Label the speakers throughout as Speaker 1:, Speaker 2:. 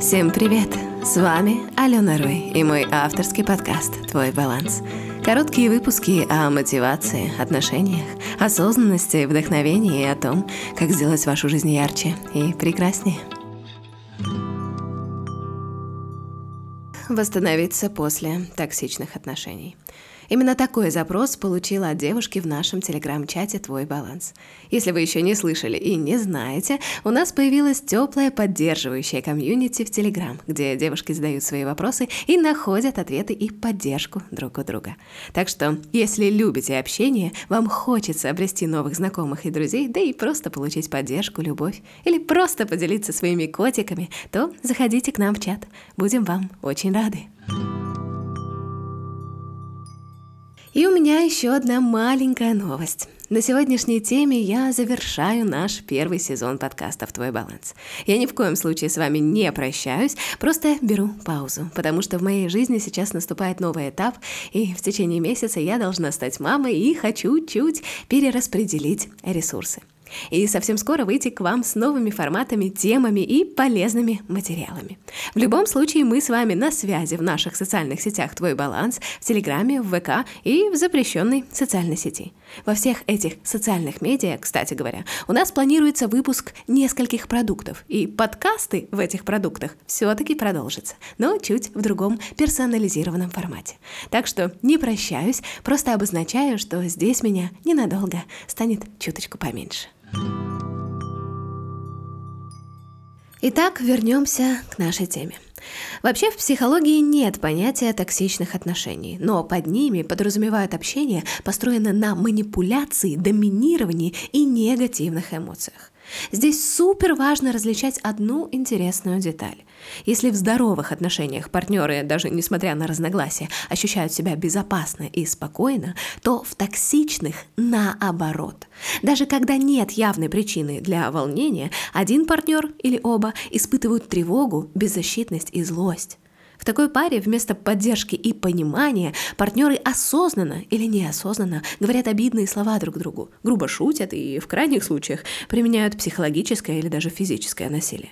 Speaker 1: Всем привет! С вами Алена Рой и мой авторский подкаст «Твой баланс». Короткие выпуски о мотивации, отношениях, осознанности, вдохновении и о том, как сделать вашу жизнь ярче и прекраснее. Восстановиться после токсичных отношений – Именно такой запрос получила от девушки в нашем телеграм-чате «Твой баланс». Если вы еще не слышали и не знаете, у нас появилась теплая поддерживающая комьюнити в Телеграм, где девушки задают свои вопросы и находят ответы и поддержку друг у друга. Так что, если любите общение, вам хочется обрести новых знакомых и друзей, да и просто получить поддержку, любовь, или просто поделиться своими котиками, то заходите к нам в чат. Будем вам очень рады. И у меня еще одна маленькая новость. На сегодняшней теме я завершаю наш первый сезон подкастов «Твой баланс». Я ни в коем случае с вами не прощаюсь, просто беру паузу, потому что в моей жизни сейчас наступает новый этап, и в течение месяца я должна стать мамой и хочу чуть перераспределить ресурсы и совсем скоро выйти к вам с новыми форматами, темами и полезными материалами. В любом случае, мы с вами на связи в наших социальных сетях «Твой баланс», в Телеграме, в ВК и в запрещенной социальной сети. Во всех этих социальных медиа, кстати говоря, у нас планируется выпуск нескольких продуктов, и подкасты в этих продуктах все-таки продолжатся, но чуть в другом персонализированном формате. Так что не прощаюсь, просто обозначаю, что здесь меня ненадолго станет чуточку поменьше. Итак, вернемся к нашей теме. Вообще в психологии нет понятия токсичных отношений, но под ними подразумевают общение, построенное на манипуляции, доминировании и негативных эмоциях. Здесь супер важно различать одну интересную деталь. Если в здоровых отношениях партнеры, даже несмотря на разногласия, ощущают себя безопасно и спокойно, то в токсичных наоборот. Даже когда нет явной причины для волнения, один партнер или оба испытывают тревогу, беззащитность и злость. В такой паре вместо поддержки и понимания партнеры осознанно или неосознанно говорят обидные слова друг другу, грубо шутят и в крайних случаях применяют психологическое или даже физическое насилие.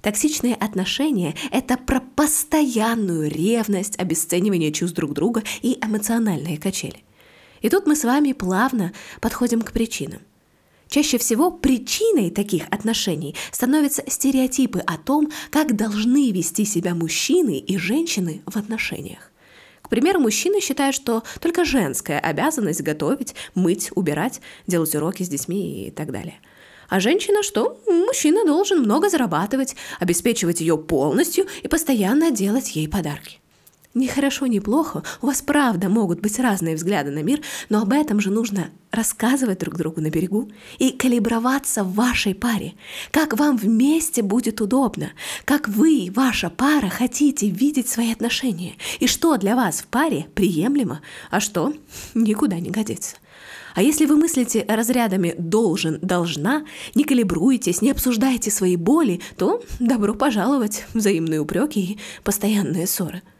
Speaker 1: Токсичные отношения – это про постоянную ревность, обесценивание чувств друг друга и эмоциональные качели. И тут мы с вами плавно подходим к причинам. Чаще всего причиной таких отношений становятся стереотипы о том, как должны вести себя мужчины и женщины в отношениях. К примеру, мужчины считают, что только женская обязанность готовить, мыть, убирать, делать уроки с детьми и так далее. А женщина что? Мужчина должен много зарабатывать, обеспечивать ее полностью и постоянно делать ей подарки. Ни хорошо, ни плохо, у вас правда могут быть разные взгляды на мир, но об этом же нужно рассказывать друг другу на берегу и калиброваться в вашей паре. Как вам вместе будет удобно, как вы, ваша пара, хотите видеть свои отношения, и что для вас в паре приемлемо, а что никуда не годится. А если вы мыслите разрядами «должен», «должна», не калибруетесь, не обсуждаете свои боли, то добро пожаловать взаимные упреки и постоянные ссоры –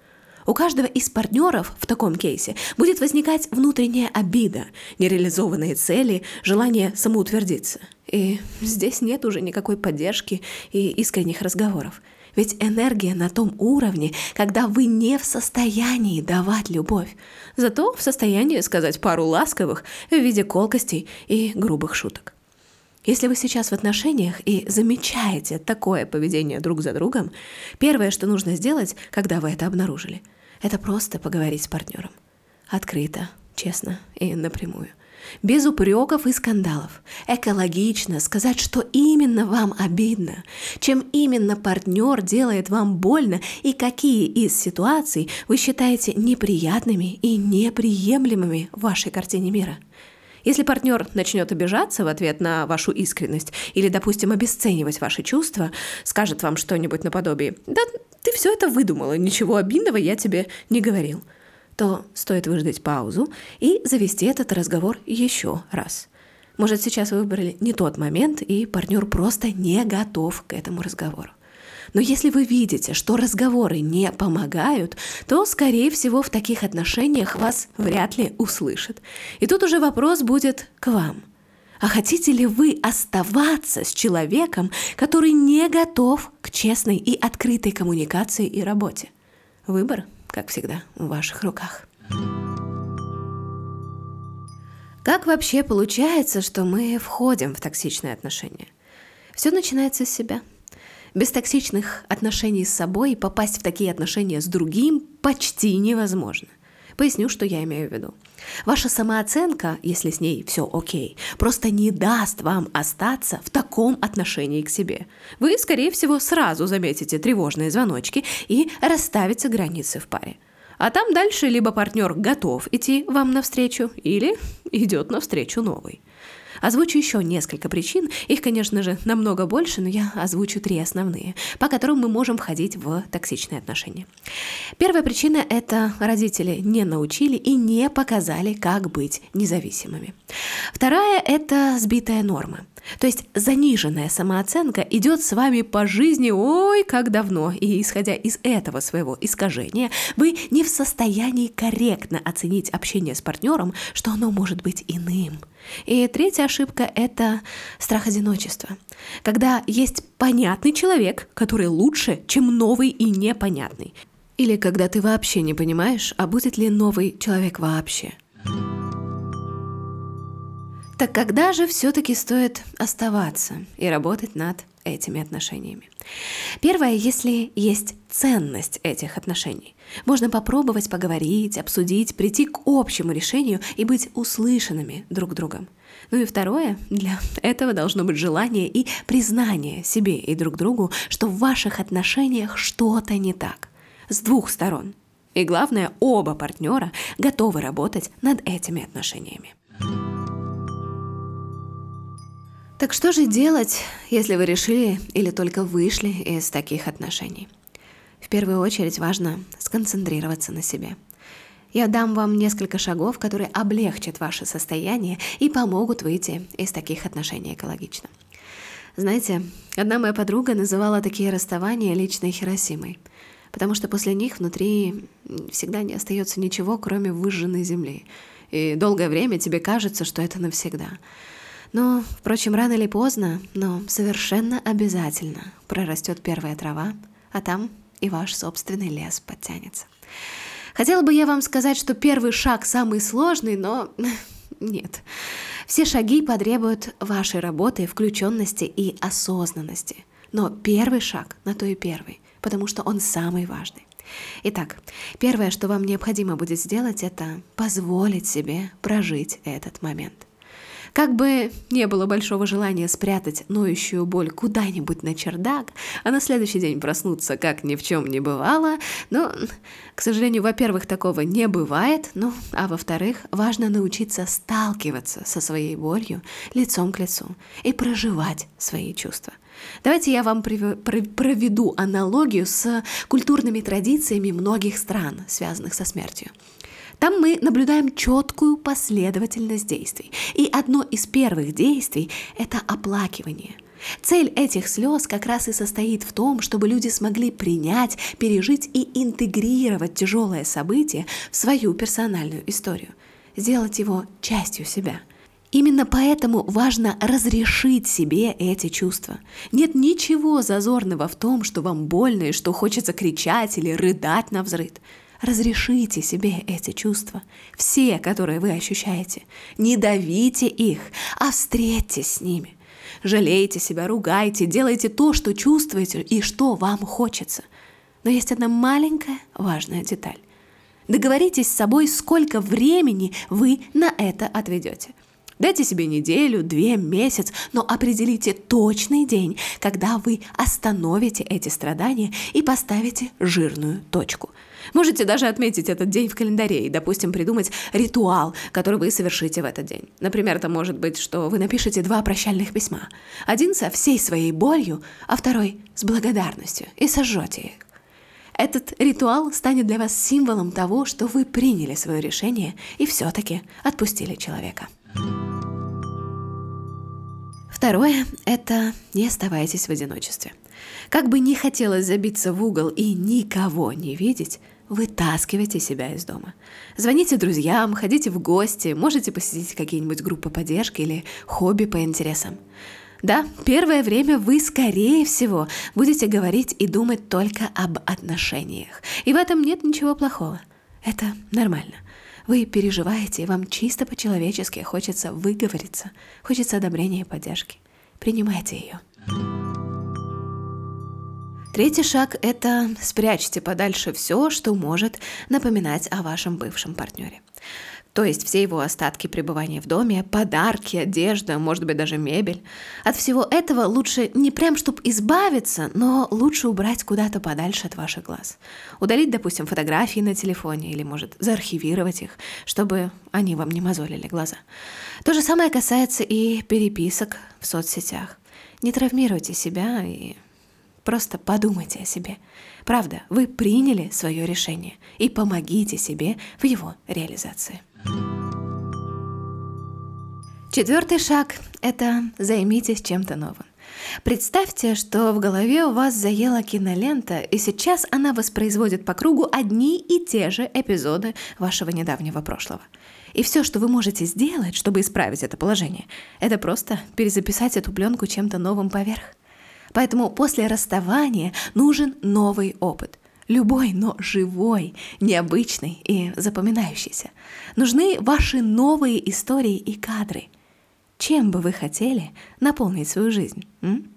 Speaker 1: у каждого из партнеров в таком кейсе будет возникать внутренняя обида, нереализованные цели, желание самоутвердиться. И здесь нет уже никакой поддержки и искренних разговоров. Ведь энергия на том уровне, когда вы не в состоянии давать любовь, зато в состоянии сказать пару ласковых в виде колкостей и грубых шуток. Если вы сейчас в отношениях и замечаете такое поведение друг за другом, первое, что нужно сделать, когда вы это обнаружили, это просто поговорить с партнером. Открыто, честно и напрямую. Без упреков и скандалов. Экологично сказать, что именно вам обидно, чем именно партнер делает вам больно и какие из ситуаций вы считаете неприятными и неприемлемыми в вашей картине мира. Если партнер начнет обижаться в ответ на вашу искренность или, допустим, обесценивать ваши чувства, скажет вам что-нибудь наподобие «Да ты все это выдумала, ничего обидного я тебе не говорил», то стоит выждать паузу и завести этот разговор еще раз. Может, сейчас вы выбрали не тот момент, и партнер просто не готов к этому разговору. Но если вы видите, что разговоры не помогают, то, скорее всего, в таких отношениях вас вряд ли услышат. И тут уже вопрос будет к вам. А хотите ли вы оставаться с человеком, который не готов к честной и открытой коммуникации и работе? Выбор, как всегда, в ваших руках. Как вообще получается, что мы входим в токсичные отношения? Все начинается с себя. Без токсичных отношений с собой попасть в такие отношения с другим почти невозможно. Поясню, что я имею в виду. Ваша самооценка, если с ней все окей, просто не даст вам остаться в таком отношении к себе. Вы, скорее всего, сразу заметите тревожные звоночки и расставите границы в паре. А там дальше либо партнер готов идти вам навстречу, или идет навстречу новый. Озвучу еще несколько причин, их, конечно же, намного больше, но я озвучу три основные, по которым мы можем входить в токсичные отношения. Первая причина – это родители не научили и не показали, как быть независимыми. Вторая – это сбитая норма. То есть заниженная самооценка идет с вами по жизни ой, как давно, и исходя из этого своего искажения, вы не в состоянии корректно оценить общение с партнером, что оно может быть иным. И третья ошибка – это страх одиночества. Когда есть понятный человек, который лучше, чем новый и непонятный. Или когда ты вообще не понимаешь, а будет ли новый человек вообще. Так когда же все-таки стоит оставаться и работать над этими отношениями? Первое, если есть ценность этих отношений. Можно попробовать поговорить, обсудить, прийти к общему решению и быть услышанными друг другом. Ну и второе, для этого должно быть желание и признание себе и друг другу, что в ваших отношениях что-то не так. С двух сторон. И главное, оба партнера готовы работать над этими отношениями. Так что же делать, если вы решили или только вышли из таких отношений? В первую очередь важно сконцентрироваться на себе. Я дам вам несколько шагов, которые облегчат ваше состояние и помогут выйти из таких отношений экологично. Знаете, одна моя подруга называла такие расставания личной Хиросимой, потому что после них внутри всегда не остается ничего, кроме выжженной земли. И долгое время тебе кажется, что это навсегда. Но, впрочем, рано или поздно, но совершенно обязательно прорастет первая трава, а там и ваш собственный лес подтянется. Хотела бы я вам сказать, что первый шаг самый сложный, но нет. Все шаги потребуют вашей работы, включенности и осознанности. Но первый шаг на то и первый, потому что он самый важный. Итак, первое, что вам необходимо будет сделать, это позволить себе прожить этот момент – как бы не было большого желания спрятать ноющую боль куда-нибудь на чердак, а на следующий день проснуться, как ни в чем не бывало, но, к сожалению, во-первых, такого не бывает, ну, а во-вторых, важно научиться сталкиваться со своей болью лицом к лицу и проживать свои чувства. Давайте я вам проведу аналогию с культурными традициями многих стран, связанных со смертью. Там мы наблюдаем четкую последовательность действий. И одно из первых действий – это оплакивание. Цель этих слез как раз и состоит в том, чтобы люди смогли принять, пережить и интегрировать тяжелое событие в свою персональную историю, сделать его частью себя. Именно поэтому важно разрешить себе эти чувства. Нет ничего зазорного в том, что вам больно и что хочется кричать или рыдать на взрыд. Разрешите себе эти чувства, все, которые вы ощущаете. Не давите их, а встретьтесь с ними. Жалейте себя, ругайте, делайте то, что чувствуете и что вам хочется. Но есть одна маленькая важная деталь. Договоритесь с собой, сколько времени вы на это отведете. Дайте себе неделю, две, месяц, но определите точный день, когда вы остановите эти страдания и поставите жирную точку – Можете даже отметить этот день в календаре и, допустим, придумать ритуал, который вы совершите в этот день. Например, это может быть, что вы напишете два прощальных письма. Один со всей своей болью, а второй с благодарностью и сожжете их. Этот ритуал станет для вас символом того, что вы приняли свое решение и все-таки отпустили человека. Второе – это не оставайтесь в одиночестве. Как бы не хотелось забиться в угол и никого не видеть, вытаскивайте себя из дома. Звоните друзьям, ходите в гости, можете посетить какие-нибудь группы поддержки или хобби по интересам. Да, первое время вы, скорее всего, будете говорить и думать только об отношениях. И в этом нет ничего плохого. Это нормально. Вы переживаете, и вам чисто по-человечески хочется выговориться, хочется одобрения и поддержки. Принимайте ее. Третий шаг – это спрячьте подальше все, что может напоминать о вашем бывшем партнере. То есть все его остатки пребывания в доме, подарки, одежда, может быть даже мебель. От всего этого лучше не прям, чтобы избавиться, но лучше убрать куда-то подальше от ваших глаз. Удалить, допустим, фотографии на телефоне или, может, заархивировать их, чтобы они вам не мозолили глаза. То же самое касается и переписок в соцсетях. Не травмируйте себя и просто подумайте о себе. Правда, вы приняли свое решение и помогите себе в его реализации. Четвертый шаг – это займитесь чем-то новым. Представьте, что в голове у вас заела кинолента, и сейчас она воспроизводит по кругу одни и те же эпизоды вашего недавнего прошлого. И все, что вы можете сделать, чтобы исправить это положение, это просто перезаписать эту пленку чем-то новым поверх. Поэтому после расставания нужен новый опыт. Любой, но живой, необычный и запоминающийся. Нужны ваши новые истории и кадры. Чем бы вы хотели наполнить свою жизнь? М?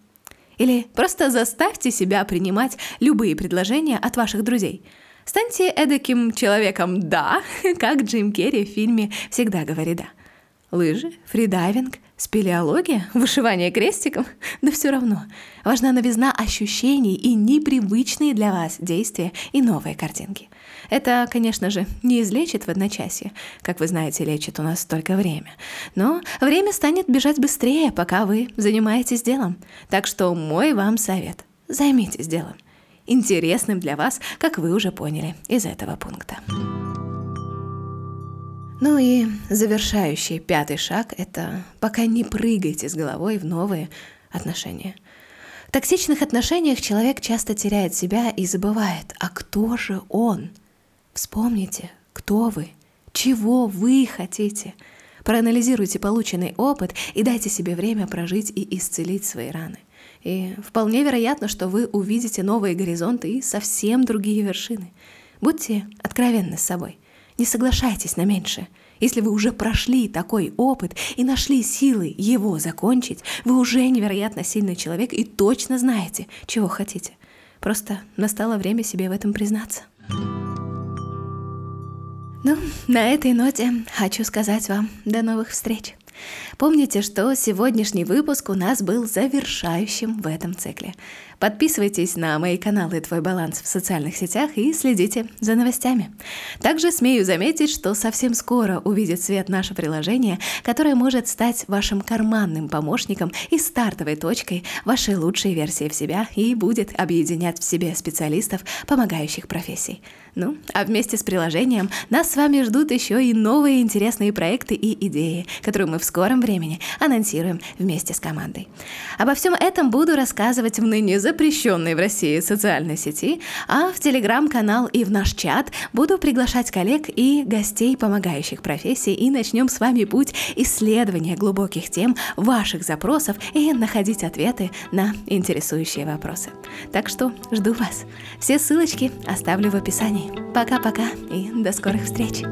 Speaker 1: Или просто заставьте себя принимать любые предложения от ваших друзей. Станьте эдаким человеком «да», как Джим Керри в фильме «Всегда говори да». Лыжи, фридайвинг, спелеология, вышивание крестиком? Да все равно. Важна новизна ощущений и непривычные для вас действия и новые картинки. Это, конечно же, не излечит в одночасье. Как вы знаете, лечит у нас только время. Но время станет бежать быстрее, пока вы занимаетесь делом. Так что мой вам совет. Займитесь делом. Интересным для вас, как вы уже поняли из этого пункта. Ну и завершающий пятый шаг – это пока не прыгайте с головой в новые отношения. В токсичных отношениях человек часто теряет себя и забывает, а кто же он? Вспомните, кто вы, чего вы хотите. Проанализируйте полученный опыт и дайте себе время прожить и исцелить свои раны. И вполне вероятно, что вы увидите новые горизонты и совсем другие вершины. Будьте откровенны с собой – не соглашайтесь на меньшее. Если вы уже прошли такой опыт и нашли силы его закончить, вы уже невероятно сильный человек и точно знаете, чего хотите. Просто настало время себе в этом признаться. Ну, на этой ноте хочу сказать вам до новых встреч. Помните, что сегодняшний выпуск у нас был завершающим в этом цикле. Подписывайтесь на мои каналы «Твой баланс» в социальных сетях и следите за новостями. Также смею заметить, что совсем скоро увидит свет наше приложение, которое может стать вашим карманным помощником и стартовой точкой вашей лучшей версии в себя и будет объединять в себе специалистов, помогающих профессий. Ну, а вместе с приложением нас с вами ждут еще и новые интересные проекты и идеи, которые мы в скором времени анонсируем вместе с командой. Обо всем этом буду рассказывать в ныне запрещенной в России социальной сети, а в телеграм-канал и в наш чат буду приглашать коллег и гостей, помогающих профессии, и начнем с вами путь исследования глубоких тем ваших запросов и находить ответы на интересующие вопросы. Так что жду вас. Все ссылочки оставлю в описании. Пока-пока и до скорых встреч!